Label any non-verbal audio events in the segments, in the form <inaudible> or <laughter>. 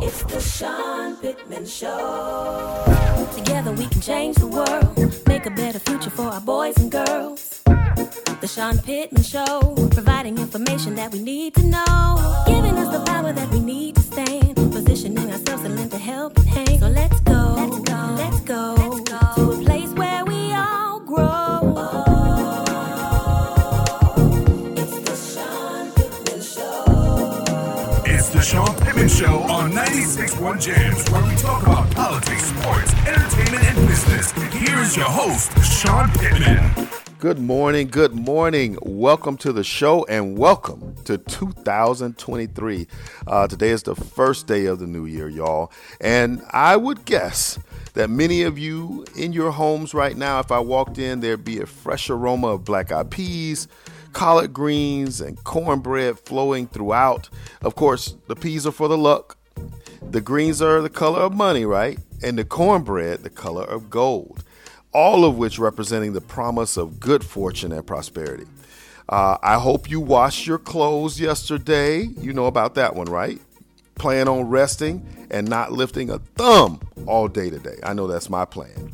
It's the Sean Pittman Show. Together we can change the world, make a better future for our boys and girls. The Sean Pittman Show, providing information that we need to know, giving us the power that we need to stand, positioning ourselves and lend a helping hand. So let's Show on 96.1 JAMZ, where we talk about politics, sports, entertainment, and business. Here is your host, Sean Pittman. Good morning, good morning. Welcome to the show and welcome to 2023. Uh, today is the first day of the new year, y'all. And I would guess that many of you in your homes right now, if I walked in, there'd be a fresh aroma of black eyed peas, collard greens, and cornbread flowing throughout. Of course, the peas are for the luck, the greens are the color of money, right? And the cornbread, the color of gold all of which representing the promise of good fortune and prosperity. Uh, I hope you washed your clothes yesterday. You know about that one, right? Plan on resting and not lifting a thumb all day today. I know that's my plan.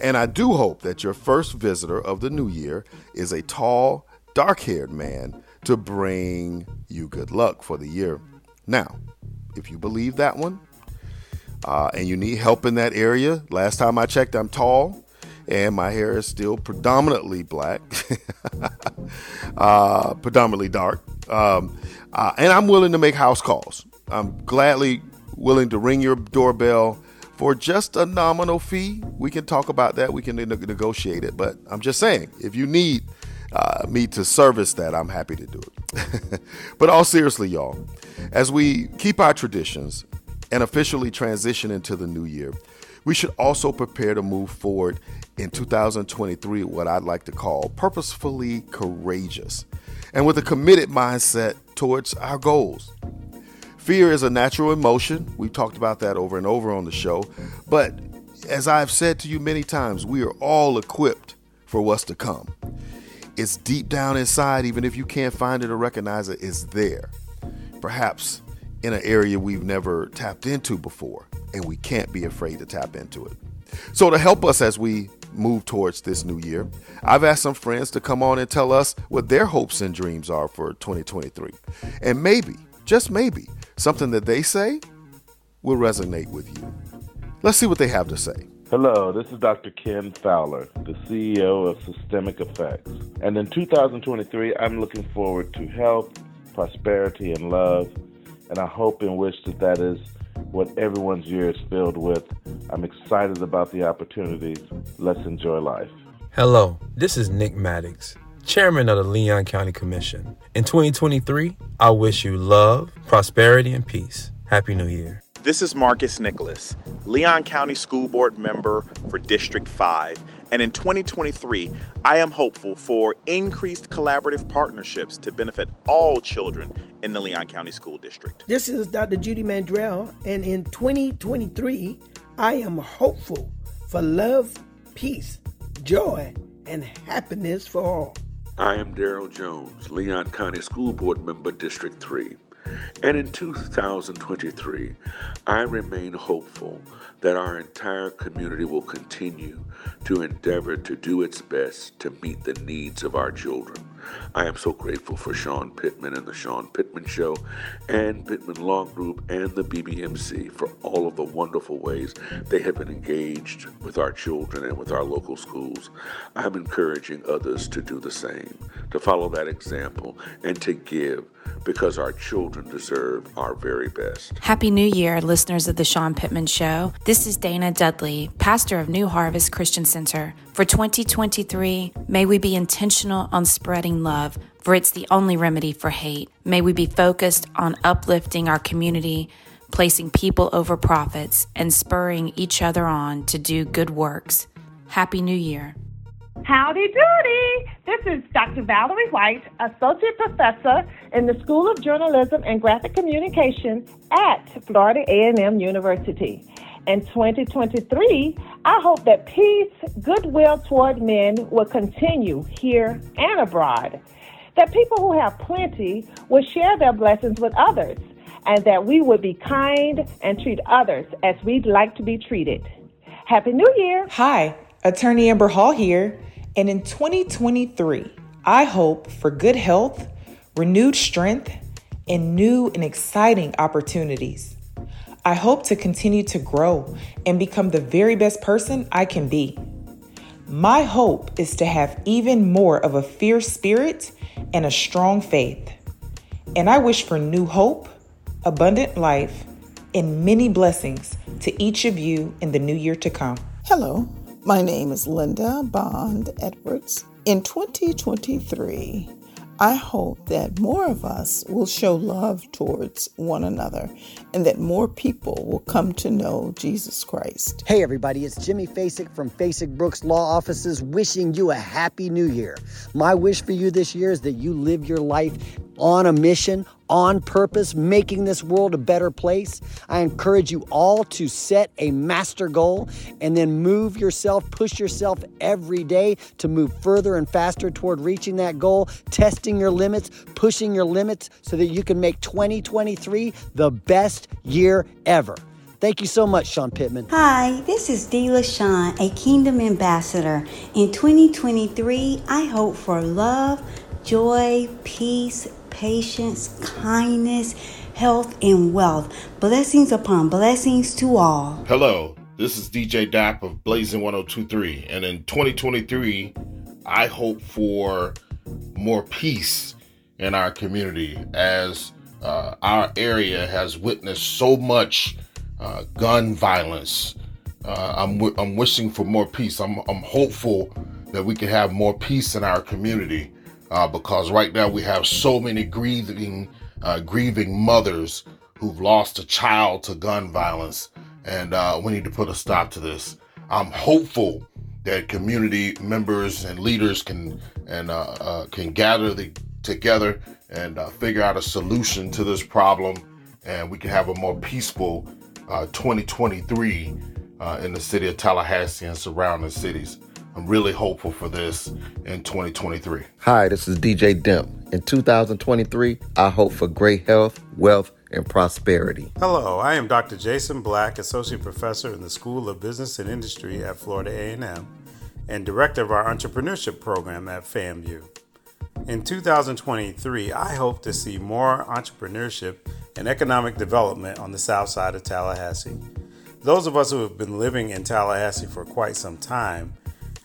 And I do hope that your first visitor of the new year is a tall, dark haired man to bring you good luck for the year. Now, if you believe that one uh, and you need help in that area, last time I checked, I'm tall and my hair is still predominantly black, <laughs> uh, predominantly dark. Um, uh, and I'm willing to make house calls. I'm gladly willing to ring your doorbell for just a nominal fee. We can talk about that. We can ne- negotiate it. But I'm just saying, if you need uh, me to service that, I'm happy to do it. <laughs> but all seriously, y'all, as we keep our traditions and officially transition into the new year, we should also prepare to move forward in 2023 what I'd like to call purposefully courageous and with a committed mindset towards our goals. Fear is a natural emotion. We've talked about that over and over on the show. But as I've said to you many times, we are all equipped for what's to come. It's deep down inside, even if you can't find it or recognize it, it's there. Perhaps in an area we've never tapped into before, and we can't be afraid to tap into it. So, to help us as we move towards this new year, I've asked some friends to come on and tell us what their hopes and dreams are for 2023. And maybe, just maybe, something that they say will resonate with you. Let's see what they have to say. Hello, this is Dr. Ken Fowler, the CEO of Systemic Effects. And in 2023, I'm looking forward to health, prosperity, and love. And I hope and wish that that is what everyone's year is filled with. I'm excited about the opportunities. Let's enjoy life. Hello, this is Nick Maddox, Chairman of the Leon County Commission. In 2023, I wish you love, prosperity, and peace. Happy New Year. This is Marcus Nicolas, Leon County School Board member for District 5. And in 2023, I am hopeful for increased collaborative partnerships to benefit all children in the Leon County School District. This is Dr. Judy Mandrell, and in 2023, I am hopeful for love, peace, joy, and happiness for all. I am Darryl Jones, Leon County School Board Member, District 3. And in 2023, I remain hopeful that our entire community will continue to endeavor to do its best to meet the needs of our children. I am so grateful for Sean Pittman and the Sean Pittman Show and Pittman Law Group and the BBMC for all of the wonderful ways they have been engaged with our children and with our local schools. I'm encouraging others to do the same, to follow that example, and to give because our children deserve our very best. Happy New Year, listeners of The Sean Pittman Show. This is Dana Dudley, pastor of New Harvest Christian Center. For 2023, may we be intentional on spreading love, for it's the only remedy for hate. May we be focused on uplifting our community, placing people over profits, and spurring each other on to do good works. Happy New Year. Howdy doody! This is Dr. Valerie White, Associate Professor in the School of Journalism and Graphic Communication at Florida A&M University. In 2023, I hope that peace, goodwill toward men will continue here and abroad. That people who have plenty will share their blessings with others, and that we would be kind and treat others as we'd like to be treated. Happy New Year! Hi, Attorney Amber Hall here, and in 2023, I hope for good health, renewed strength, and new and exciting opportunities. I hope to continue to grow and become the very best person I can be. My hope is to have even more of a fierce spirit and a strong faith. And I wish for new hope, abundant life, and many blessings to each of you in the new year to come. Hello, my name is Linda Bond Edwards. In 2023, I hope that more of us will show love towards one another and that more people will come to know Jesus Christ. Hey, everybody, it's Jimmy Fasig from Fasig Brooks Law Offices wishing you a happy new year. My wish for you this year is that you live your life on a mission, on purpose, making this world a better place. I encourage you all to set a master goal and then move yourself, push yourself every day to move further and faster toward reaching that goal, testing your limits, pushing your limits so that you can make 2023 the best year ever. Thank you so much, Sean Pittman. Hi, this is Dila Sean, a Kingdom Ambassador. In 2023, I hope for love, joy, peace, patience, kindness, health, and wealth. Blessings upon blessings to all. Hello, this is DJ Dap of Blazing 1023, and in 2023, I hope for more peace in our community as uh, our area has witnessed so much uh, gun violence. Uh, I'm, w- I'm wishing for more peace. I'm, I'm hopeful that we can have more peace in our community uh, because right now we have so many grieving, uh, grieving mothers who've lost a child to gun violence, and uh, we need to put a stop to this. I'm hopeful that community members and leaders can and uh, uh, can gather the, together and uh, figure out a solution to this problem, and we can have a more peaceful 2023 in the city of Tallahassee and surrounding cities. I'm really hopeful for this in 2023. Hi, this is DJ Demp. In 2023, I hope for great health, wealth, and prosperity. Hello, I am Dr. Jason Black, Associate Professor in the School of Business and Industry at Florida A&M and Director of our Entrepreneurship Program at FAMU. In 2023, I hope to see more entrepreneurship and economic development on the south side of Tallahassee. Those of us who have been living in Tallahassee for quite some time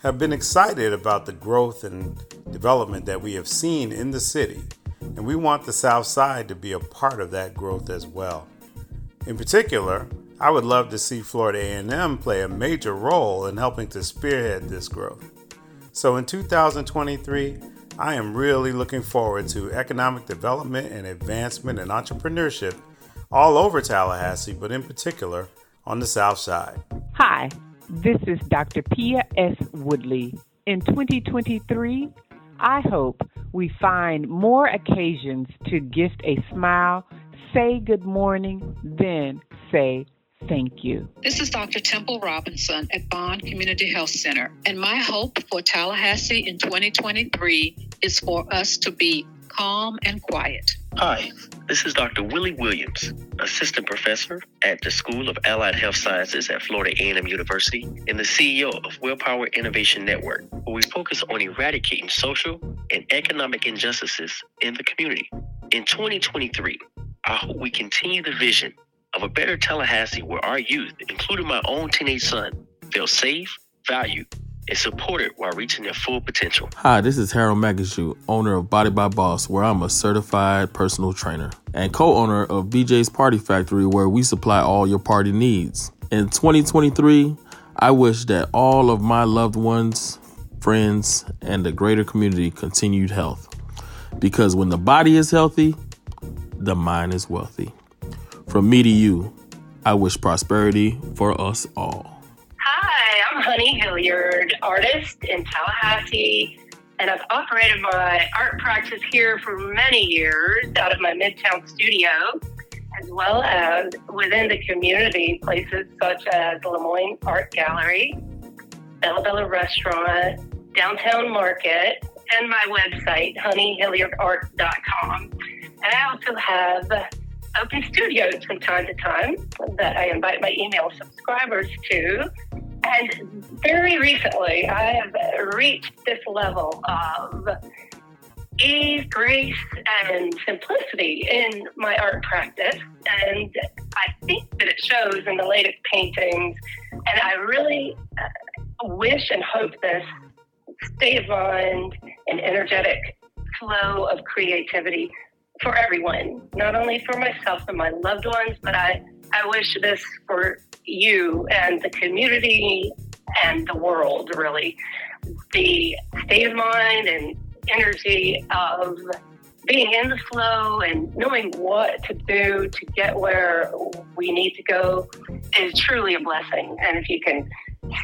have been excited about the growth and development that we have seen in the city, and we want the South Side to be a part of that growth as well. In particular, I would love to see Florida A&M play a major role in helping to spearhead this growth. So in 2023, I am really looking forward to economic development and advancement and entrepreneurship all over Tallahassee, but in particular on the South Side. Hi, this is Dr. Pia S. Woodley. In 2023, I hope we find more occasions to gift a smile, say good morning, then say thank you. This is Dr. Temple Robinson at Bond Community Health Center, and my hope for Tallahassee in 2023 is for us to be calm and quiet. Hi, this is Dr. Willie Williams, Assistant Professor at the School of Allied Health Sciences at Florida A&M University and the CEO of Willpower Innovation Network, where we focus on eradicating social and economic injustices in the community. In 2023, I hope we continue the vision of a better Tallahassee where our youth, including my own teenage son, feel safe, valued, and supported while reaching their full potential. Hi, this is Harold Magashu, owner of Body by Boss, where I'm a certified personal trainer, and co owner of BJ's Party Factory, where we supply all your party needs. In 2023, I wish that all of my loved ones, friends, and the greater community continued health. Because when the body is healthy, the mind is wealthy. From me to you, I wish prosperity for us all. Honey Hilliard, artist in Tallahassee, and I've operated my art practice here for many years out of my Midtown studio, as well as within the community places such as Lemoyne Art Gallery, Bella Bella Restaurant, Downtown Market, and my website, honeyhilliardart.com. And I also have open studios from time to time that I invite my email subscribers to. And very recently, I have reached this level of ease, grace, and simplicity in my art practice. And I think that it shows in the latest paintings. And I really uh, wish and hope this state of mind and energetic flow of creativity for everyone, not only for myself and my loved ones, but I, I wish this for you and the community and the world, really. The state of mind and energy of being in the flow and knowing what to do to get where we need to go is truly a blessing. And if you can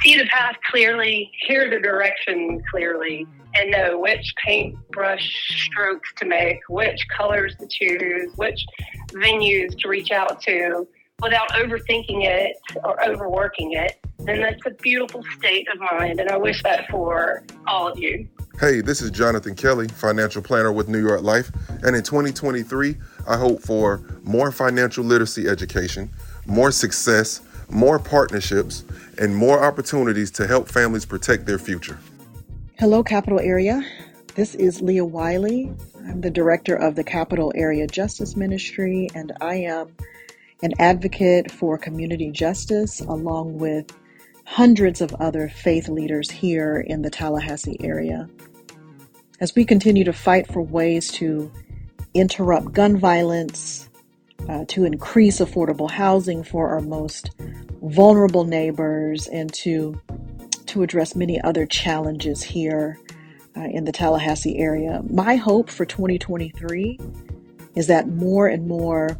see the path clearly, hear the direction clearly, and know which paintbrush strokes to make, which colors to choose, which venues to reach out to without overthinking it or overworking it, then that's a beautiful state of mind. And I wish that for all of you. Hey, this is Jonathan Kelly, financial planner with New York Life. And in 2023, I hope for more financial literacy education, more success, more partnerships, and more opportunities to help families protect their future. Hello, Capital Area. This is Leah Wiley. I'm the director of the Capital Area Justice Ministry, and I am an advocate for community justice along with hundreds of other faith leaders here in the Tallahassee area. As we continue to fight for ways to interrupt gun violence, uh, to increase affordable housing for our most vulnerable neighbors, and to to address many other challenges here uh, in the Tallahassee area. My hope for 2023 is that more and more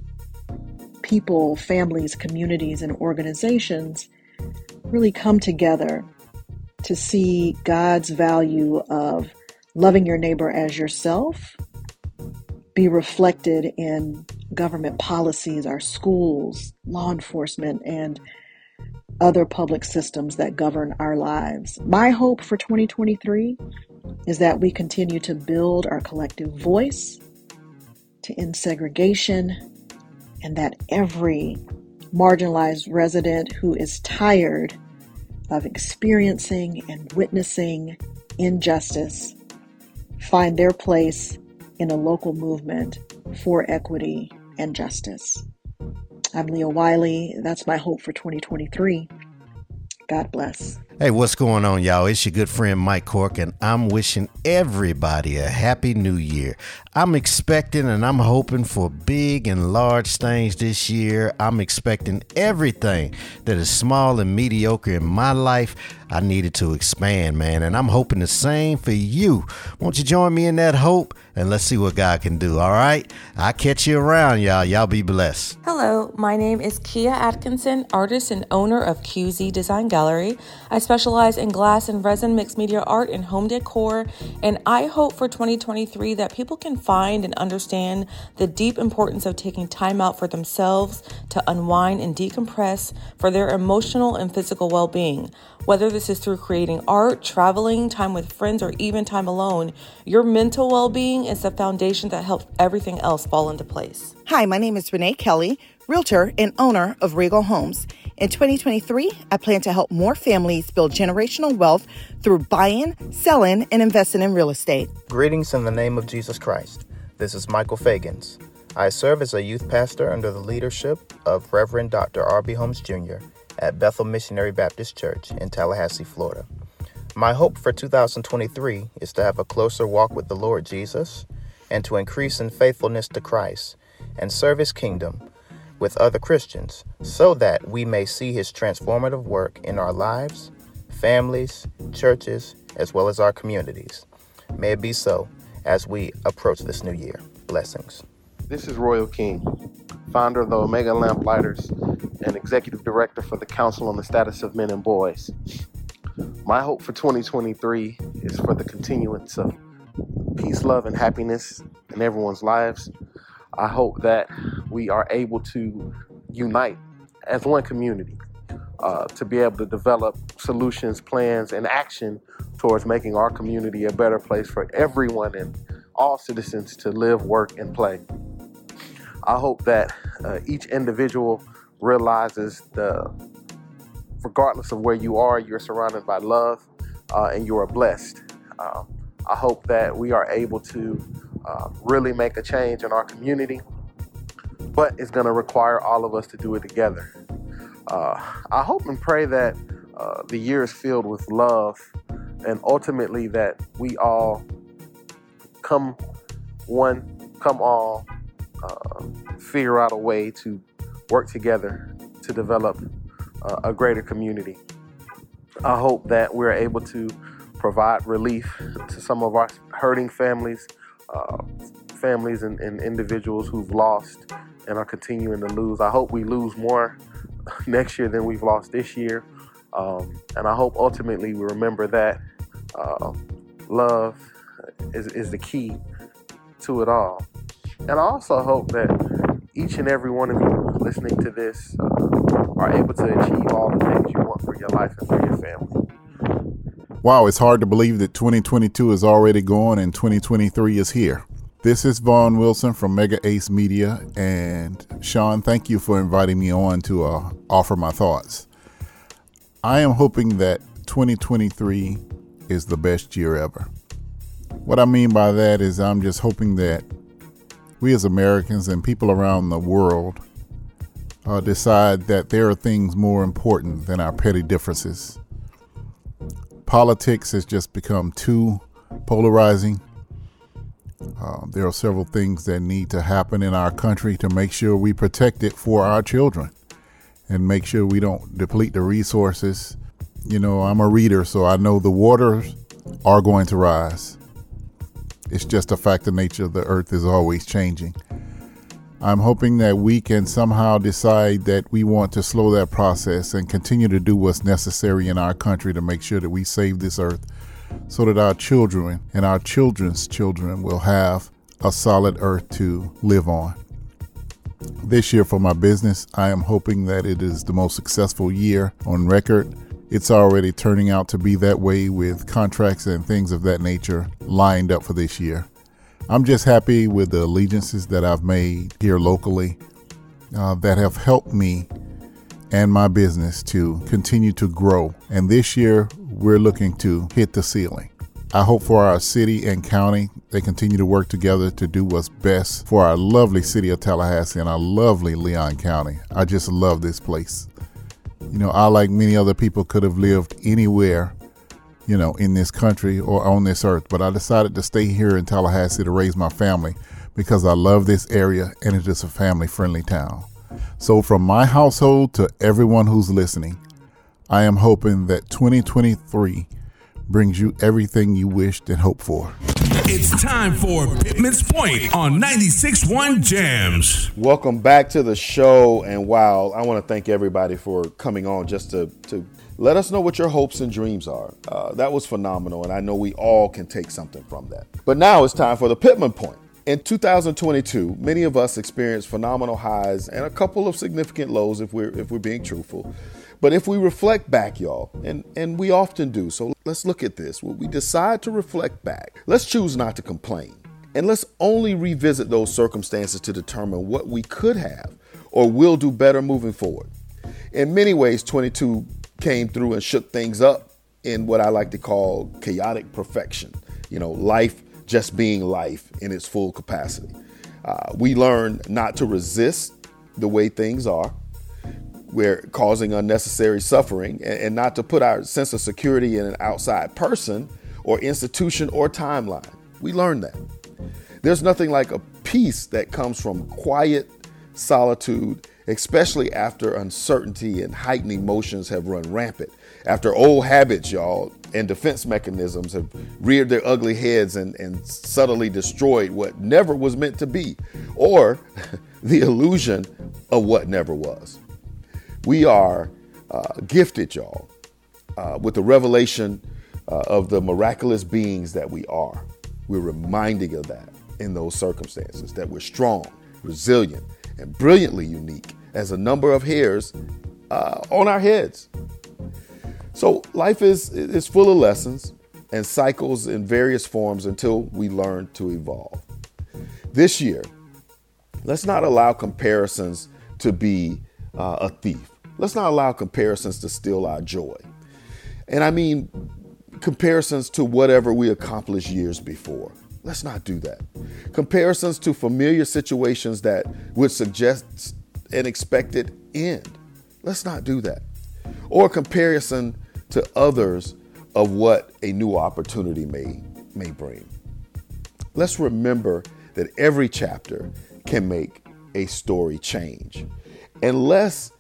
people, families, communities, and organizations really come together to see God's value of loving your neighbor as yourself be reflected in government policies, our schools, law enforcement, and other public systems that govern our lives. My hope for 2023 is that we continue to build our collective voice to end segregation and that every marginalized resident who is tired of experiencing and witnessing injustice find their place in a local movement for equity and justice. I'm Leah Wiley. That's my hope for 2023. God bless. Hey, what's going on, y'all? It's your good friend Mike Cork, and I'm wishing everybody a happy new year. I'm expecting and I'm hoping for big and large things this year. I'm expecting everything that is small and mediocre in my life. I needed to expand, man, and I'm hoping the same for you. Won't you join me in that hope? And let's see what God can do, all right? I'll catch you around, y'all. Y'all be blessed. Hello, my name is Kia Atkinson, artist and owner of QZ Design Gallery. I specialize in glass and resin mixed media art and home decor, and I hope for 2023 that people can find and understand the deep importance of taking time out for themselves to unwind and decompress for their emotional and physical well being. Whether this is through creating art, traveling, time with friends, or even time alone, your mental well being is the foundation that helps everything else fall into place. Hi, my name is Renee Kelly, realtor and owner of Regal Homes. In 2023, I plan to help more families build generational wealth through buying, selling, and investing in real estate. Greetings in the name of Jesus Christ. This is Michael Fagans. I serve as a youth pastor under the leadership of Reverend Dr. R.B. Holmes Jr. at Bethel Missionary Baptist Church in Tallahassee, Florida. My hope for 2023 is to have a closer walk with the Lord Jesus and to increase in faithfulness to Christ and serve his kingdom with other Christians so that we may see his transformative work in our lives, families, churches, as well as our communities. May it be so as we approach this new year. Blessings. This is Royal King, founder of the Omega Lamplighters and executive director for the Council on the Status of Men and Boys. My hope for 2023 is for the continuance of peace, love, and happiness in everyone's lives. I hope that we are able to unite as one community uh, to be able to develop solutions, plans, and action towards making our community a better place for everyone and all citizens to live, work, and play. I hope that uh, each individual realizes the, regardless of where you are, you're surrounded by love uh, and you are blessed. Um, I hope that we are able to uh, really make a change in our community, but it's going to require all of us to do it together. Uh, I hope and pray that uh, the year is filled with love and ultimately that we all come one, come all, uh, figure out a way to work together to develop uh, a greater community. I hope that we're able to provide relief to some of our hurting families, uh, families and, and individuals who've lost and are continuing to lose. I hope we lose more <laughs> next year than we've lost this year. Um, and I hope ultimately we remember that uh, love is, is the key to it all. And I also hope that each and every one of you listening to this uh, are able to achieve all the things you want for your life and for your family. Wow, it's hard to believe that 2022 is already gone and 2023 is here. This is Vaughn Wilson from Mega Ace Media. And Sean, thank you for inviting me on to uh, offer my thoughts. I am hoping that 2023 is the best year ever. What I mean by that is, I'm just hoping that we as Americans and people around the world uh, decide that there are things more important than our petty differences. Politics has just become too polarizing. Uh, there are several things that need to happen in our country to make sure we protect it for our children and make sure we don't deplete the resources. You know, I'm a reader, so I know the waters are going to rise. It's just a fact of nature. The earth is always changing. I'm hoping that we can somehow decide that we want to slow that process and continue to do what's necessary in our country to make sure that we save this earth so that our children and our children's children will have a solid earth to live on. This year, for my business, I am hoping that it is the most successful year on record. It's already turning out to be that way with contracts and things of that nature lined up for this year. I'm just happy with the allegiances that I've made here locally uh, that have helped me and my business to continue to grow. And this year, we're looking to hit the ceiling. I hope for our city and county, they continue to work together to do what's best for our lovely city of Tallahassee and our lovely Leon County. I just love this place. You know, I, like many other people, could have lived anywhere you know, in this country or on this earth. But I decided to stay here in Tallahassee to raise my family because I love this area and it is a family friendly town. So, from my household to everyone who's listening, I am hoping that 2023 brings you everything you wished and hoped for. It's time for Pittman's Point on 96.1 JAMZ. Welcome back to the show. And wow, I want to thank everybody for coming on just to, to let us know what your hopes and dreams are. Uh, that was phenomenal, and I know we all can take something from that. But now it's time for the Pittman point. In 2022, many of us experienced phenomenal highs and a couple of significant lows if we're if we're being truthful. But if we reflect back, y'all, and, and we often do, so let's look at this. When we decide to reflect back, let's choose not to complain. And let's only revisit those circumstances to determine what we could have or will do better moving forward. In many ways, 22 came through and shook things up in what I like to call chaotic perfection. You know, life just being life in its full capacity. Uh, we learn not to resist the way things are. We're causing unnecessary suffering and, and not to put our sense of security in an outside person or institution or timeline. We learn that. There's nothing like a peace that comes from quiet solitude especially after uncertainty and heightened emotions have run rampant. After old habits, y'all, and defense mechanisms have reared their ugly heads and, and subtly destroyed what never was meant to be, or <laughs> the illusion of what never was. We are uh, gifted, y'all, uh, with the revelation uh, of the miraculous beings that we are. We're reminding of that in those circumstances, that we're strong, resilient, and brilliantly unique as a number of hairs uh, on our heads. So life is is full of lessons and cycles in various forms until we learn to evolve. This year, Let's not allow comparisons to be uh, a thief. Let's not allow comparisons to steal our joy. And I mean comparisons to whatever we accomplished years before. Let's not do that. Comparisons to familiar situations that would suggest an expected end. Let's not do that. Or comparison to others of what a new opportunity may, may bring. Let's remember that every chapter can make a story change. And let's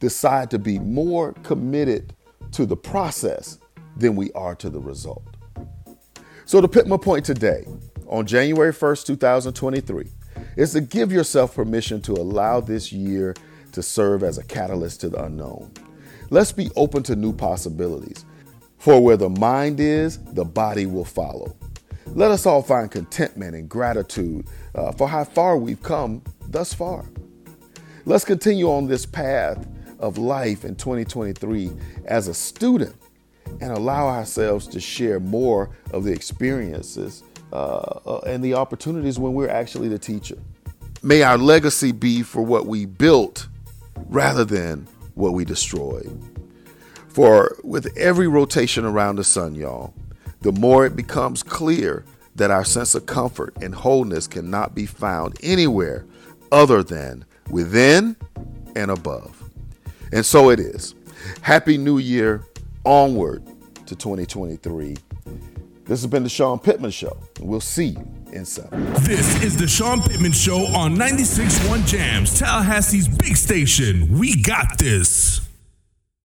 decide to be more committed to the process than we are to the result. So, to pick my point today, on January 1st, 2023, is to give yourself permission to allow this year to serve as a catalyst to the unknown. Let's be open to new possibilities. For where the mind is, the body will follow. Let us all find contentment and gratitude uh, for how far we've come thus far. Let's continue on this path of life in 2023 as a student and allow ourselves to share more of the experiences uh, uh, and the opportunities when we're actually the teacher. May our legacy be for what we built rather than what we destroyed. For with every rotation around the sun, y'all, the more it becomes clear that our sense of comfort and wholeness cannot be found anywhere other than within and above. And so it is. Happy New Year, onward to 2023. This has been the Sean Pittman Show, and we'll see you in inside. This is the Sean Pittman Show on 96.1 JAMZ, Tallahassee's big station. We got this.